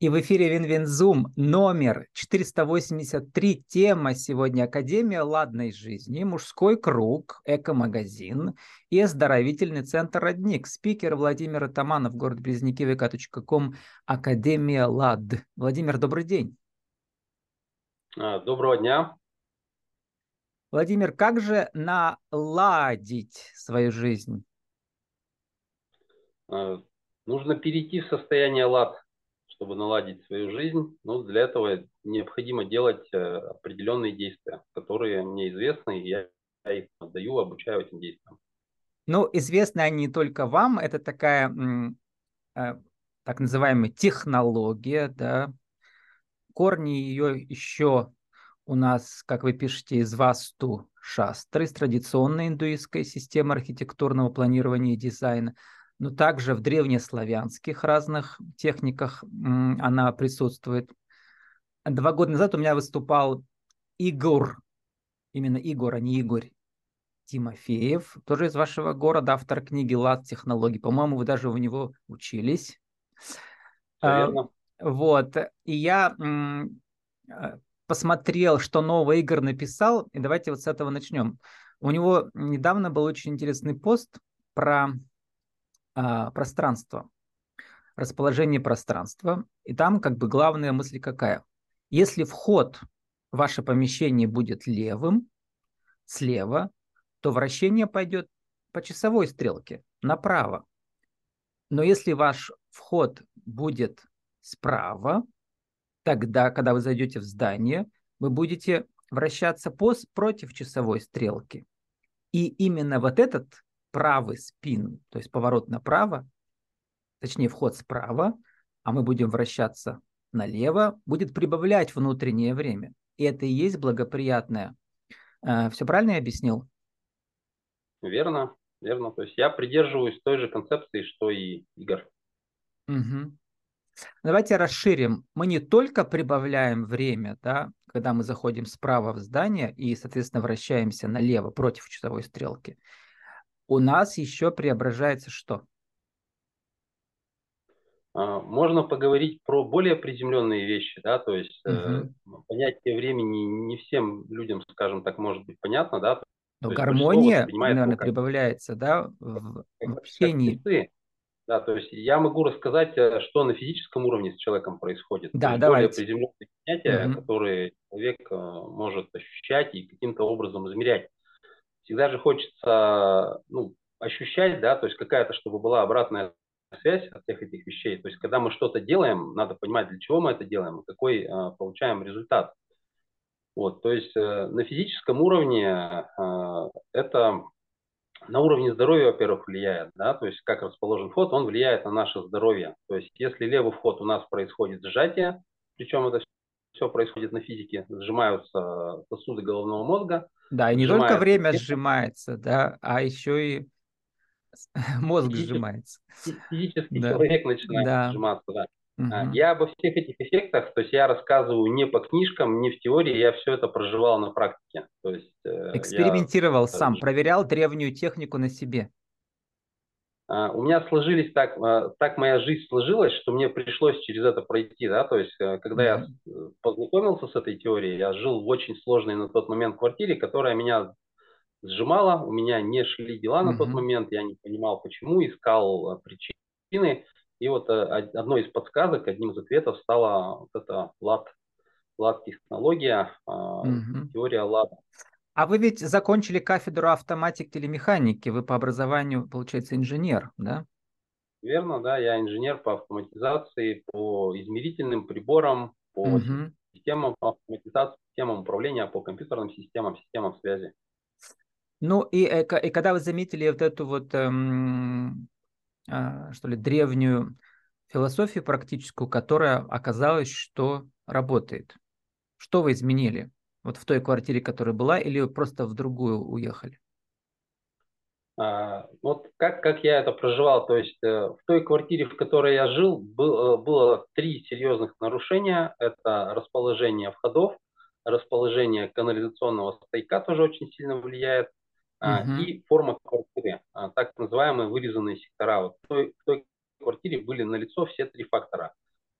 И в эфире WinWinZoom номер 483. Тема сегодня Академия ладной жизни, мужской круг, эко-магазин и оздоровительный центр «Родник». Спикер Владимир Атаманов, город Близнеки, vk.com, Академия ЛАД. Владимир, добрый день. А, доброго дня. Владимир, как же наладить свою жизнь? А, нужно перейти в состояние лад чтобы наладить свою жизнь, но для этого необходимо делать э, определенные действия, которые мне известны, и я их даю, обучаю этим действиям. Ну, известны они только вам, это такая э, так называемая технология, да, корни ее еще у нас, как вы пишете, из Васту Шастры, из традиционной индуистской системы архитектурного планирования и дизайна но также в древнеславянских разных техниках она присутствует. Два года назад у меня выступал Игорь, именно Игорь, а не Игорь Тимофеев, тоже из вашего города, автор книги «Лад технологий». По-моему, вы даже у него учились. А, вот, и я а, посмотрел, что новый Игорь написал, и давайте вот с этого начнем. У него недавно был очень интересный пост про а, пространство, расположение пространства. И там как бы главная мысль какая? Если вход в ваше помещение будет левым, слева, то вращение пойдет по часовой стрелке направо. Но если ваш вход будет справа, тогда, когда вы зайдете в здание, вы будете вращаться по, против часовой стрелки. И именно вот этот правый спин, то есть поворот направо, точнее вход справа, а мы будем вращаться налево, будет прибавлять внутреннее время. И это и есть благоприятное. Э, Все правильно я объяснил? Верно, верно. То есть я придерживаюсь той же концепции, что и Игорь. Угу. Давайте расширим. Мы не только прибавляем время, да, когда мы заходим справа в здание и, соответственно, вращаемся налево против часовой стрелки у нас еще преображается что? А, можно поговорить про более приземленные вещи, да, то есть угу. понятие времени не всем людям, скажем так, может быть понятно, да. Но гармония, наверное, как, прибавляется, да, в, как, в общении. Да, то есть я могу рассказать, э, что на физическом уровне с человеком происходит. Да, то давайте. Более приземленные понятия, угу. которые человек э, может ощущать и каким-то образом измерять всегда же хочется ну, ощущать, да, то есть какая-то, чтобы была обратная связь от всех этих вещей. То есть, когда мы что-то делаем, надо понимать, для чего мы это делаем, какой э, получаем результат. Вот, то есть э, на физическом уровне э, это на уровне здоровья, во-первых, влияет, да, то есть как расположен вход, он влияет на наше здоровье. То есть если левый вход у нас происходит сжатие, причем это все происходит на физике, сжимаются сосуды головного мозга, да, и не только время сжимается, да, а еще и мозг физически, сжимается. Физический да. человек начинает да. сжиматься, да. Угу. Я обо всех этих эффектах, то есть я рассказываю не по книжкам, не в теории, я все это проживал на практике. То есть, э, Экспериментировал я... сам, проверял древнюю технику на себе. А, у меня сложились так, а, так моя жизнь сложилась, что мне пришлось через это пройти, да, то есть, э, когда я познакомился с этой теорией, я жил в очень сложной на тот момент квартире, которая меня сжимала, у меня не шли дела на mm-hmm. тот момент, я не понимал почему, искал э, причины, и вот э, одной из подсказок, одним из ответов стала вот эта лад, лад технология, mm-hmm. теория лада. А вы ведь закончили кафедру автоматик телемеханики, вы по образованию, получается, инженер, да? Верно, да, я инженер по автоматизации, по измерительным приборам, по угу. системам автоматизации, системам управления, по компьютерным системам, системам связи. Ну и, э, и когда вы заметили вот эту вот, эм, э, что ли, древнюю философию практическую, которая оказалась, что работает, что вы изменили? Вот в той квартире, которая была, или просто в другую уехали? А, вот как, как я это проживал, то есть э, в той квартире, в которой я жил, был, э, было три серьезных нарушения. Это расположение входов, расположение канализационного стояка тоже очень сильно влияет, угу. и форма квартиры, а, так называемые вырезанные сектора. Вот в той, в той квартире были налицо все три фактора.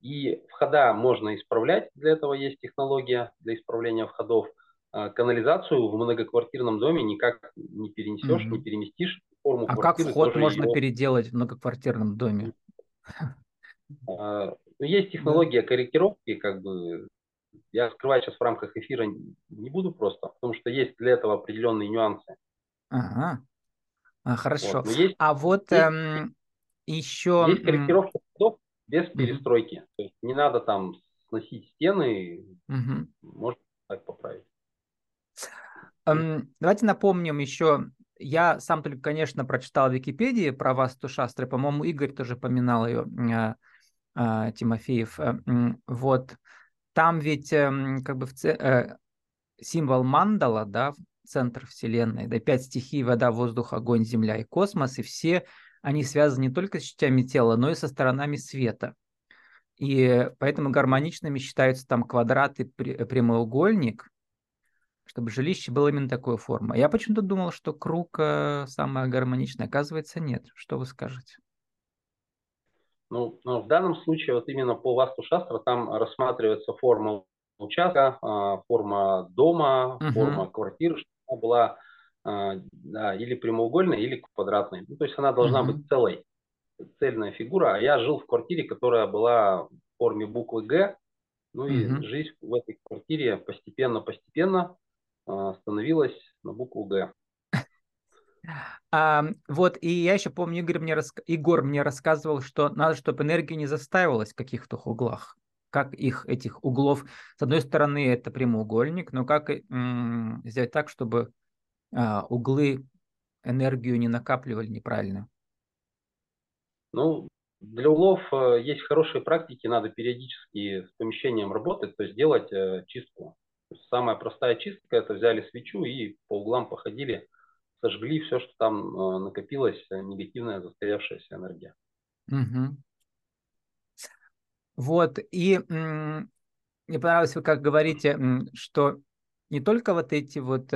И входа можно исправлять, для этого есть технология для исправления входов. А, канализацию в многоквартирном доме никак не перенесешь, mm-hmm. не переместишь. Форму а как вход можно ее... переделать в многоквартирном доме? А, ну, есть технология корректировки, как бы я скрывать сейчас в рамках эфира не буду просто, потому что есть для этого определенные нюансы. Ага. А, хорошо. Вот. Есть, а вот есть, эм, еще... Есть корректировка без перестройки. То есть не надо там сносить стены, угу. можно так поправить. Эм, давайте напомним еще, я сам только, конечно, прочитал в Википедии про Васту Шастры, по-моему, Игорь тоже поминал ее, э, э, Тимофеев. Э, вот, там ведь э, как бы в, э, символ мандала, да, центр Вселенной, да, пять стихий, вода, воздух, огонь, земля и космос, и все они связаны не только с частями тела, но и со сторонами света. И поэтому гармоничными считаются там квадрат и прямоугольник, чтобы жилище было именно такой формы. Я почему-то думал, что круг э, самое гармоничное. Оказывается, нет. Что вы скажете? Ну, ну, в данном случае, вот именно по Васту Шастра, там рассматривается форма участка, а, форма дома, угу. форма квартиры, чтобы она была да, или прямоугольной, или квадратной. Ну, то есть она должна угу. быть целой, цельная фигура. А я жил в квартире, которая была в форме буквы Г. Ну и угу. жизнь в этой квартире постепенно-постепенно а, становилась на букву Г. А, вот, и я еще помню, Игорь мне, рас... Егор мне рассказывал, что надо, чтобы энергия не застаивалась в каких-то углах. Как их, этих углов, с одной стороны, это прямоугольник, но как сделать так, чтобы а, углы энергию не накапливали неправильно? Ну, для углов э, есть хорошие практики, надо периодически с помещением работать, то есть делать э, чистку. Самая простая чистка – это взяли свечу и по углам походили, сожгли все, что там э, накопилось, негативная застоявшаяся энергия. Угу. Вот, и мне понравилось, вы как говорите, что не только вот эти вот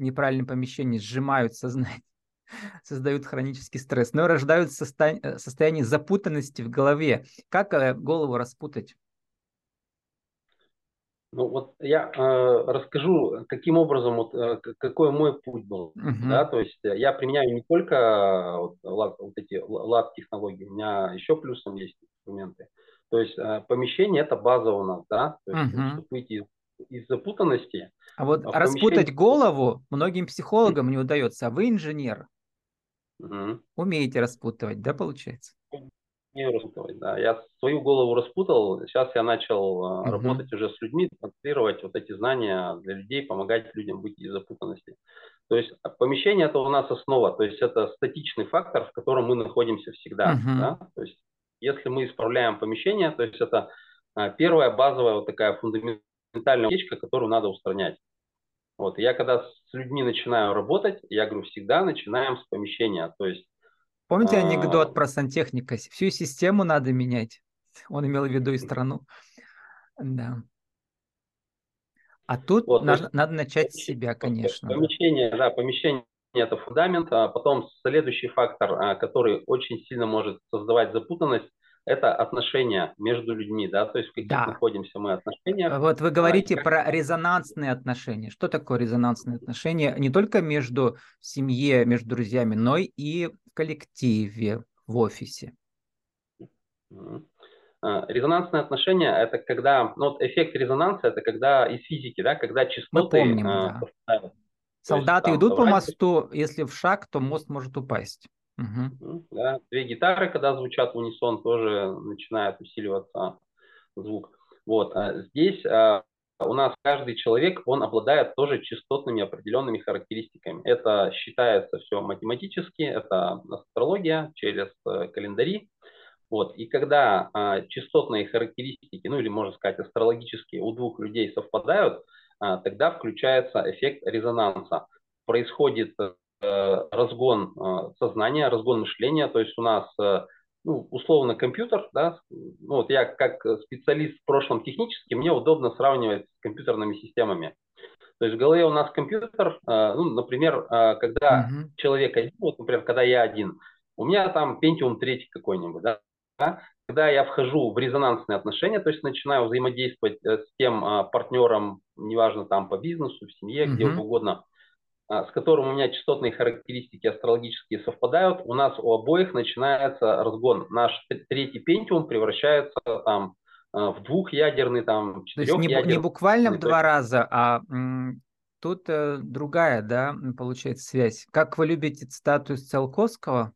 неправильные помещения сжимают сознание, создают хронический стресс, но рождают состо- э, состояние запутанности в голове. Как голову распутать? Ну вот я э, расскажу, каким образом, вот, э, какой мой путь был. Uh-huh. Да, то есть э, я применяю не только э, вот, лад, вот эти лад-технологии, у меня еще плюсом есть инструменты. То есть э, помещение это база у нас, да, то есть, uh-huh. чтобы выйти из, из запутанности. А вот а распутать помещении... голову многим психологам не удается, а вы инженер. Uh-huh. Умеете распутывать, да, получается? Не распутывать, да. Я свою голову распутал. Сейчас я начал uh-huh. работать уже с людьми, транслировать вот эти знания для людей, помогать людям быть из запутанности. То есть помещение это у нас основа, то есть это статичный фактор, в котором мы находимся всегда. Uh-huh. Да? То есть если мы исправляем помещение, то есть это а, первая базовая вот такая фундаментальная утечка, которую надо устранять. Вот я когда с людьми начинаю работать, я говорю всегда начинаем с помещения, то есть Помните а... анекдот про сантехника? Всю систему надо менять. Он имел в виду и страну. Да. А тут вот, надо, есть, надо начать с себя, конечно. Помещение, да, помещение это фундамент, а потом следующий фактор, а, который очень сильно может создавать запутанность, это отношения между людьми, да, то есть в каких да. находимся мы отношениях. Вот вы говорите а, про резонансные отношения. Что такое резонансные отношения? Не только между в семье, между друзьями, но и в коллективе, в офисе. А, резонансные отношения – это когда, ну, вот эффект резонанса – это когда из физики, да, когда частоты… Мы помним, а, да. Солдаты есть, идут по мосту, если в шаг, то мост может упасть. Угу. Да, две гитары, когда звучат в унисон, тоже начинает усиливаться звук. Вот. А здесь а, у нас каждый человек, он обладает тоже частотными определенными характеристиками. Это считается все математически, это астрология через э, календари. Вот. И когда а, частотные характеристики, ну или можно сказать астрологические, у двух людей совпадают, а, тогда включается эффект резонанса. Происходит Э, разгон э, сознания, разгон мышления. То есть у нас э, ну, условно компьютер, да, ну, вот я как специалист в прошлом технически, мне удобно сравнивать с компьютерными системами. То есть в голове у нас компьютер, ну, например, когда uh-huh. человек один, вот, например, когда я один, у меня там Pentium 3 какой-нибудь, да, когда я вхожу в резонансные отношения, то есть начинаю взаимодействовать э, с тем партнером, неважно там по бизнесу, в семье, mm-hmm. где угодно, с которым у меня частотные характеристики астрологические совпадают, у нас у обоих начинается разгон. Наш третий пентиум превращается там а, в двухъядерный, там, четырехъядерный. То есть не, не буквально в два раза, а тут э, другая, да, получается, связь. Как вы любите цитату из Циолковского,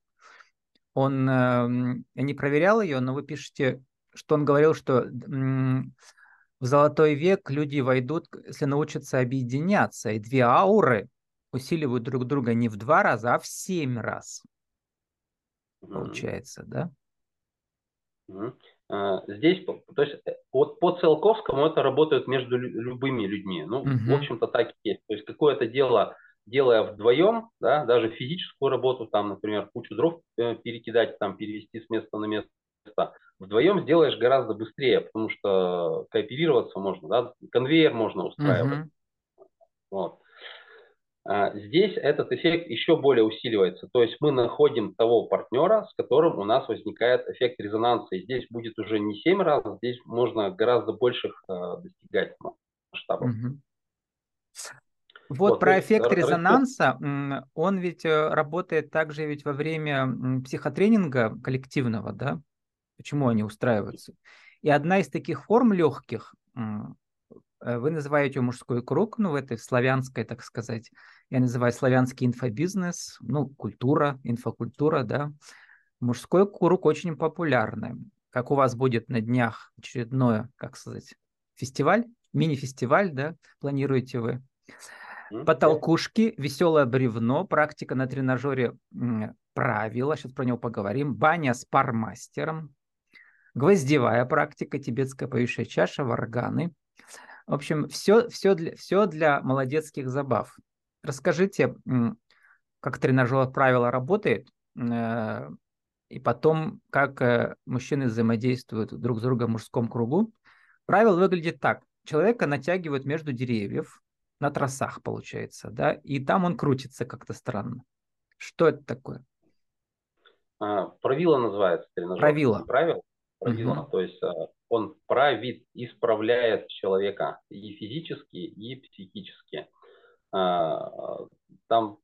он, э, я не проверял ее, но вы пишете, что он говорил, что в золотой век люди войдут, если научатся объединяться, и две ауры усиливают друг друга не в два раза, а в семь раз. Получается, да? Здесь, то есть э, вот по Циолковскому это работает между любыми людьми. Ну, угу. в общем-то, так и есть. То есть какое-то дело делая вдвоем, да, даже физическую работу, там, например, кучу дров э, перекидать, там, перевести с места на место, вдвоем сделаешь гораздо быстрее, потому что кооперироваться можно, да, конвейер можно устраивать. Uh-huh. Вот. А здесь этот эффект еще более усиливается. То есть мы находим того партнера, с которым у нас возникает эффект резонанса. И здесь будет уже не 7 раз, здесь можно гораздо больших э, достигать масштабов. Uh-huh. Вот, вот про эффект резонанса, он ведь э, работает также ведь во время психотренинга коллективного, да? Почему они устраиваются? И одна из таких форм легких, э, вы называете мужской круг, ну, в этой славянской, так сказать, я называю славянский инфобизнес, ну, культура, инфокультура, да. Мужской круг очень популярный. Как у вас будет на днях очередное, как сказать, фестиваль, мини-фестиваль, да, планируете вы? Потолкушки, веселое бревно, практика на тренажере правила, сейчас про него поговорим, баня с пармастером, гвоздевая практика, тибетская поющая чаша, варганы. В общем, все, все, для, все для молодецких забав. Расскажите, как тренажер правила работает, э, и потом, как э, мужчины взаимодействуют друг с другом в мужском кругу. Правило выглядит так. Человека натягивают между деревьев, на тросах, получается, да, и там он крутится как-то странно. Что это такое? А, правило называется тренажер. Правило. Правило. Правило. Угу. То есть а, он правит, исправляет человека и физически, и психически. А, там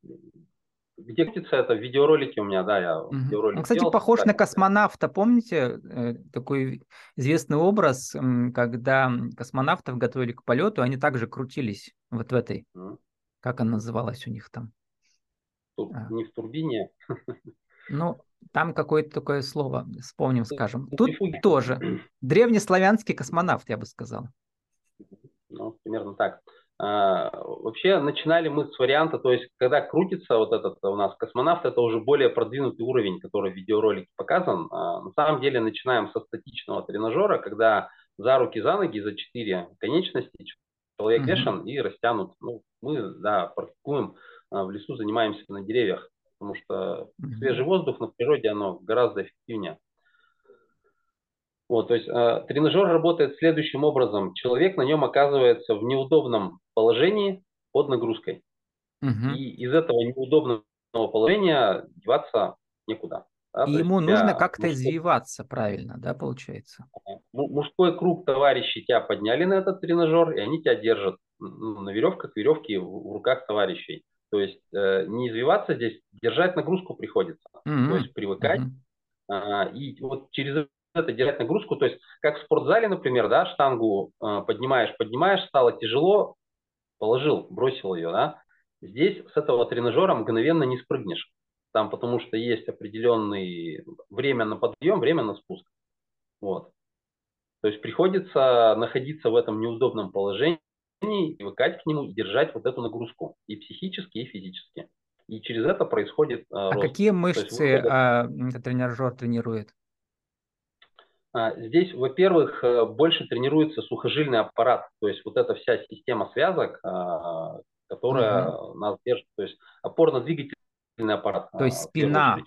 где крутится это? В видеоролике у меня, да, я угу. видеоролик Он, кстати, делал, похож на космонавта. Помните э, такой известный образ, когда космонавтов готовили к полету, они также крутились вот в этой, угу. как она называлась у них там? Тур... А. Не в турбине. Ну, там какое-то такое слово, вспомним, скажем. Тут тоже. Древнеславянский космонавт, я бы сказал. Ну, примерно так. Вообще начинали мы с варианта, то есть когда крутится вот этот у нас космонавт, это уже более продвинутый уровень, который в видеоролике показан. А, на самом деле начинаем со статичного тренажера, когда за руки, за ноги, за четыре конечности человек mm-hmm. и растянут. Ну, мы, да, практикуем а, в лесу, занимаемся на деревьях, потому что свежий воздух на природе, оно гораздо эффективнее. Вот, то есть э, тренажер работает следующим образом. Человек на нем оказывается в неудобном положении под нагрузкой. Угу. И из этого неудобного положения деваться некуда. Да? И ему нужно как-то мужской... извиваться правильно, да, получается? Мужской круг товарищей тебя подняли на этот тренажер, и они тебя держат ну, на веревках, веревки в, в руках товарищей. То есть э, не извиваться здесь, держать нагрузку приходится. Mm-hmm. То есть привыкать. Mm-hmm. Э, и вот через это держать нагрузку, то есть как в спортзале, например, да, штангу э, поднимаешь, поднимаешь, стало тяжело, положил, бросил ее, да. Здесь с этого тренажера мгновенно не спрыгнешь, там потому что есть определенный время на подъем, время на спуск, вот. То есть приходится находиться в этом неудобном положении, привыкать к нему и держать вот эту нагрузку и психически, и физически. И через это происходит э, А рост. какие мышцы есть, а, тренажер тренирует? А, здесь, во-первых, э, больше тренируется сухожильный аппарат, то есть вот эта вся система связок, а, которая угу. нас держит, то есть опорно-двигательный аппарат. То есть спина,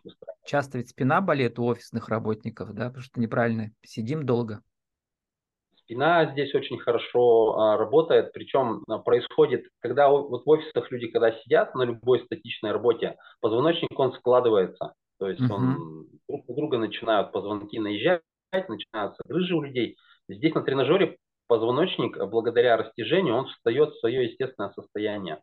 часто ведь спина болит у офисных работников, да, потому что неправильно сидим долго. Спина здесь очень хорошо а, работает, причем происходит, когда вот в офисах люди, когда сидят на любой статичной работе, позвоночник он складывается, то есть угу. он друг на друга начинают позвонки наезжать, начинаются грыжи у людей. Здесь на тренажере позвоночник, благодаря растяжению, он встает в свое естественное состояние.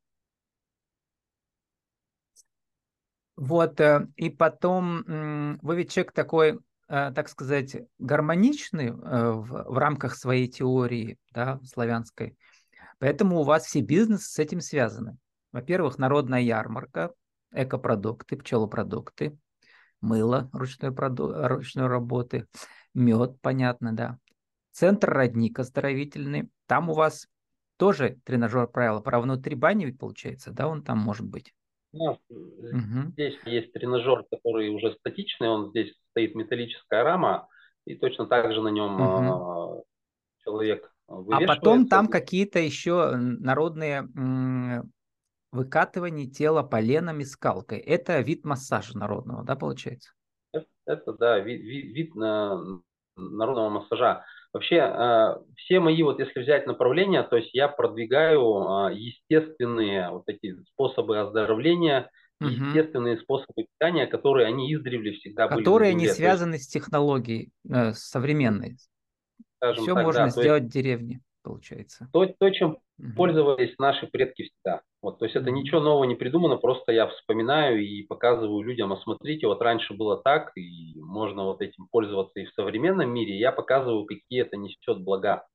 Вот, э, и потом, вы ведь человек такой, э, так сказать, гармоничный э, в, в рамках своей теории, да, славянской. Поэтому у вас все бизнесы с этим связаны. Во-первых, народная ярмарка, экопродукты, пчелопродукты, мыло ручной, проду... ручной работы, мед, понятно, да. Центр родник оздоровительный. Там у вас тоже тренажер правила про внутри бани ведь получается, да, он там может быть? Ну, угу. Здесь есть тренажер, который уже статичный, он здесь стоит металлическая рама, и точно так же на нем угу. человек А потом там какие-то еще народные выкатывания тела поленами скалкой. Это вид массажа народного, да, получается? Это, да, вид, вид, вид на, народного массажа. Вообще, э, все мои, вот если взять направления, то есть я продвигаю э, естественные вот эти способы оздоровления, угу. естественные способы питания, которые они издревле всегда которые были. Которые не связаны есть, с технологией э, современной. Все так, можно да, сделать есть, в деревне, получается. То, то чем угу. пользовались наши предки всегда. Вот, то есть это ничего нового не придумано, просто я вспоминаю и показываю людям, а смотрите, вот раньше было так, и можно вот этим пользоваться и в современном мире, я показываю, какие это несет блага.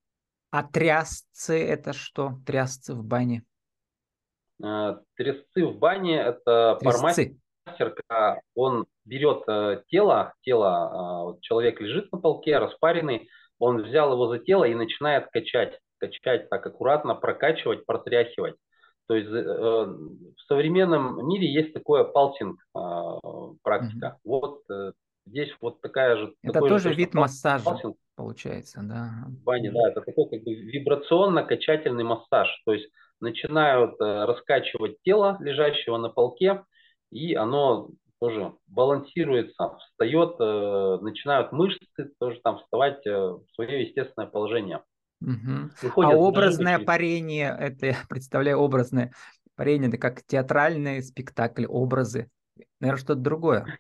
А трясцы это что? Трясцы в бане? А, трясцы в бане это пармастер, он берет э, тело, тело, а, человек лежит на полке, распаренный, он взял его за тело и начинает качать, качать так аккуратно, прокачивать, протряхивать. То есть э, в современном мире есть такое палсинг э, практика. Mm-hmm. Вот э, здесь вот такая же. Это тоже же, вид массажа палсинг. получается, да. В бане, да, это такой как бы вибрационно-качательный массаж. То есть начинают э, раскачивать тело лежащего на полке, и оно тоже балансируется, встает, э, начинают мышцы тоже там вставать э, в свое естественное положение. Угу. А образное парение, это я представляю образное парение, это как театральный спектакль, образы. Наверное, что-то другое.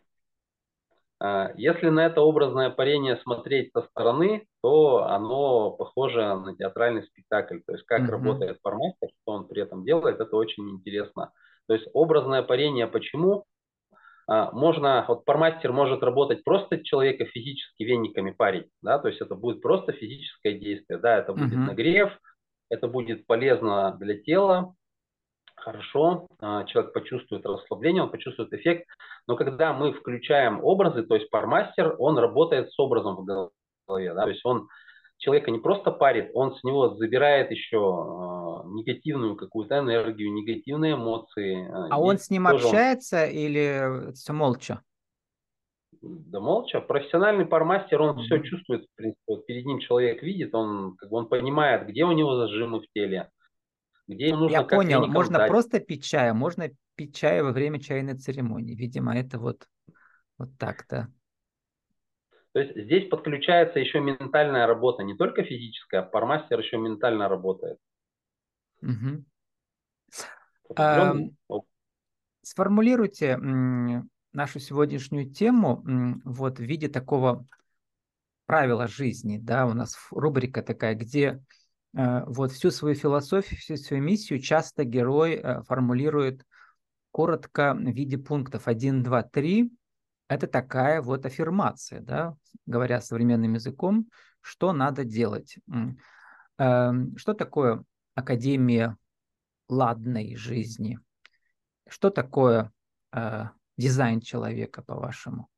А, если на это образное парение смотреть со стороны, то оно похоже на театральный спектакль. То есть как угу. работает форматор, что он при этом делает, это очень интересно. То есть образное парение почему? А, можно, вот пармастер может работать просто человека физически вениками парить, да, то есть это будет просто физическое действие, да, это будет uh-huh. нагрев, это будет полезно для тела, хорошо, а, человек почувствует расслабление, он почувствует эффект, но когда мы включаем образы, то есть пармастер, он работает с образом в голове, да, то есть он человека не просто парит, он с него забирает еще э, негативную какую-то энергию, негативные эмоции. А он с ним общается он... или все молча? Да молча. Профессиональный пармастер, он mm-hmm. все чувствует, в принципе. Вот перед ним человек видит, он, как бы, он понимает, где у него зажимы в теле, где ему нужно Я понял, можно дать. просто пить чай, а можно пить чай во время чайной церемонии. Видимо, это вот, вот так-то. То есть здесь подключается еще ментальная работа, не только физическая, а пармастер еще ментально работает. Угу. А, сформулируйте нашу сегодняшнюю тему вот в виде такого правила жизни. Да, у нас рубрика такая, где э, вот всю свою философию, всю свою миссию часто герой э, формулирует коротко в виде пунктов 1, 2, 3, это такая вот аффирмация, да, говоря современным языком, что надо делать. Эм, что такое Академия ладной жизни? Что такое э, дизайн человека, по-вашему?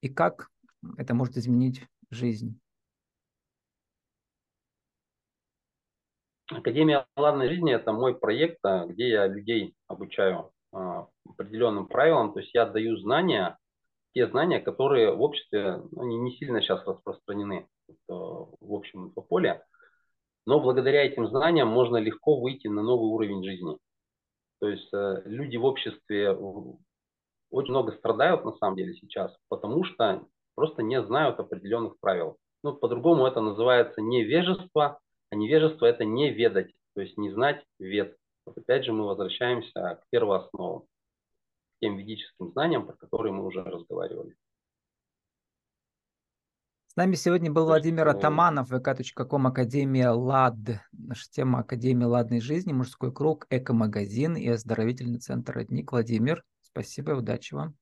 И как это может изменить жизнь? Академия ладной жизни – это мой проект, а, где я людей обучаю а, определенным правилам, то есть я даю знания, те знания, которые в обществе ну, они не сильно сейчас распространены в общем инфополе, но благодаря этим знаниям можно легко выйти на новый уровень жизни. То есть э, люди в обществе очень много страдают на самом деле сейчас, потому что просто не знают определенных правил. Ну, по-другому это называется невежество, а невежество это не ведать, то есть не знать вед. Вот опять же мы возвращаемся к первоосновам, к тем ведическим знаниям, про которые мы уже разговаривали. Нами сегодня был Владимир Атаманов, vk.com Академия ЛАД. Наша тема Академия ладной жизни, мужской круг, эко-магазин и оздоровительный центр «Родник». Владимир, спасибо и удачи вам.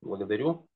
Благодарю.